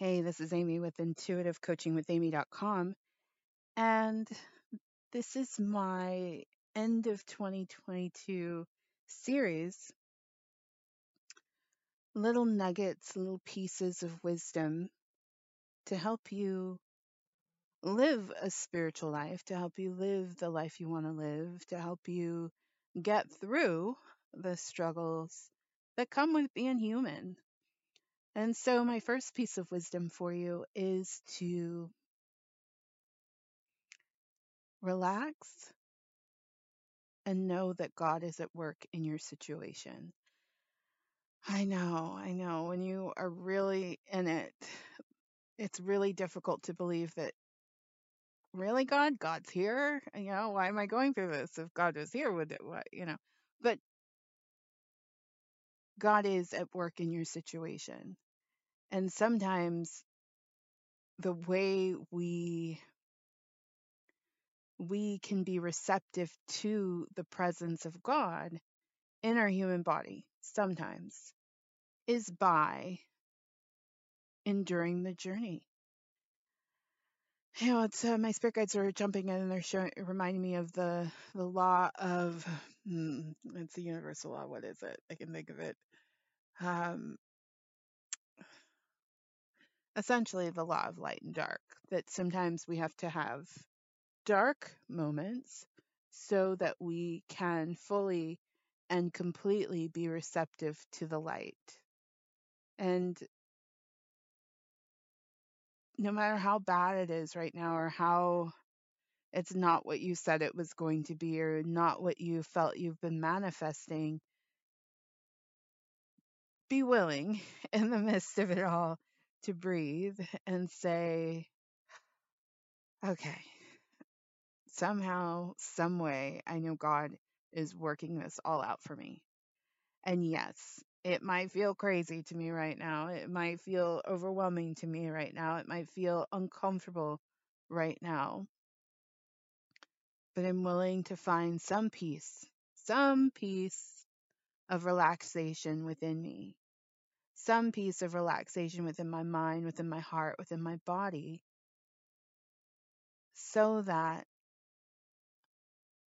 Hey, this is Amy with intuitivecoachingwithamy.com. And this is my end of 2022 series little nuggets, little pieces of wisdom to help you live a spiritual life, to help you live the life you want to live, to help you get through the struggles that come with being human. And so, my first piece of wisdom for you is to relax and know that God is at work in your situation. I know, I know. When you are really in it, it's really difficult to believe that really God, God's here. You know, why am I going through this? If God was here, would it what, you know? But God is at work in your situation. And sometimes the way we we can be receptive to the presence of God in our human body sometimes is by enduring the journey. You know, it's uh, my spirit guides are jumping in and they're showing, reminding me of the the law of hmm, it's a universal law. What is it? I can think of it. Um, essentially, the law of light and dark. That sometimes we have to have dark moments so that we can fully and completely be receptive to the light. And no matter how bad it is right now or how it's not what you said it was going to be or not what you felt you've been manifesting, be willing in the midst of it all to breathe and say, okay, somehow, some way, I know God is working this all out for me. And yes, it might feel crazy to me right now. It might feel overwhelming to me right now. It might feel uncomfortable right now. But I'm willing to find some peace, some peace of relaxation within me, some piece of relaxation within my mind, within my heart, within my body, so that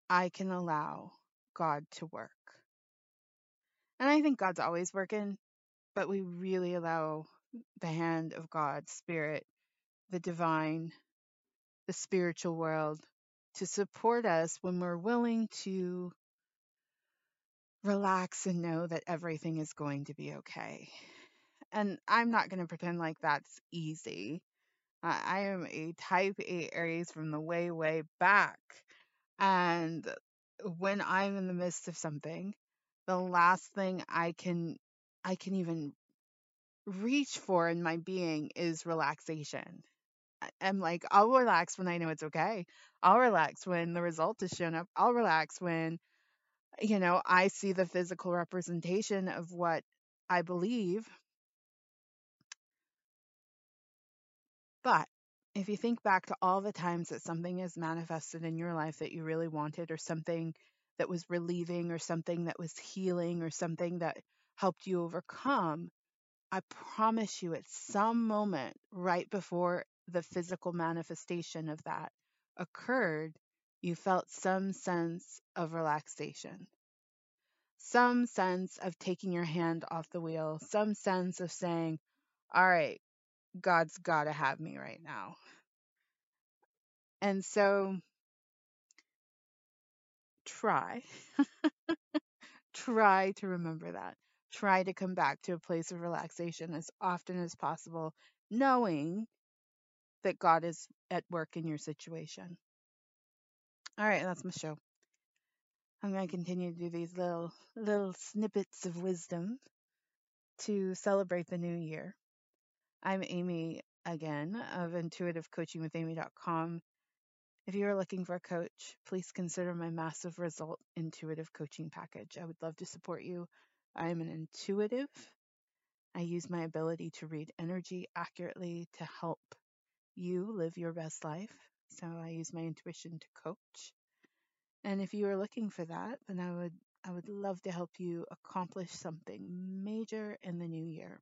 I can allow God to work. And I think God's always working, but we really allow the hand of God, Spirit, the divine, the spiritual world to support us when we're willing to relax and know that everything is going to be okay. And I'm not going to pretend like that's easy. I am a type A Aries from the way, way back. And when I'm in the midst of something, the last thing I can I can even reach for in my being is relaxation. I'm like, I'll relax when I know it's okay. I'll relax when the result is shown up. I'll relax when, you know, I see the physical representation of what I believe. But if you think back to all the times that something is manifested in your life that you really wanted, or something that was relieving, or something that was healing, or something that helped you overcome, I promise you, at some moment right before the physical manifestation of that occurred, you felt some sense of relaxation, some sense of taking your hand off the wheel, some sense of saying, All right, God's got to have me right now. And so try, try to remember that. Try to come back to a place of relaxation as often as possible, knowing that God is at work in your situation. All right, that's my show. I'm going to continue to do these little little snippets of wisdom to celebrate the new year. I'm Amy again of intuitivecoachingwithamy.com. If you are looking for a coach, please consider my massive result intuitive coaching package. I would love to support you. I am an intuitive. I use my ability to read energy accurately to help you live your best life. So I use my intuition to coach. And if you are looking for that, then I would I would love to help you accomplish something major in the new year.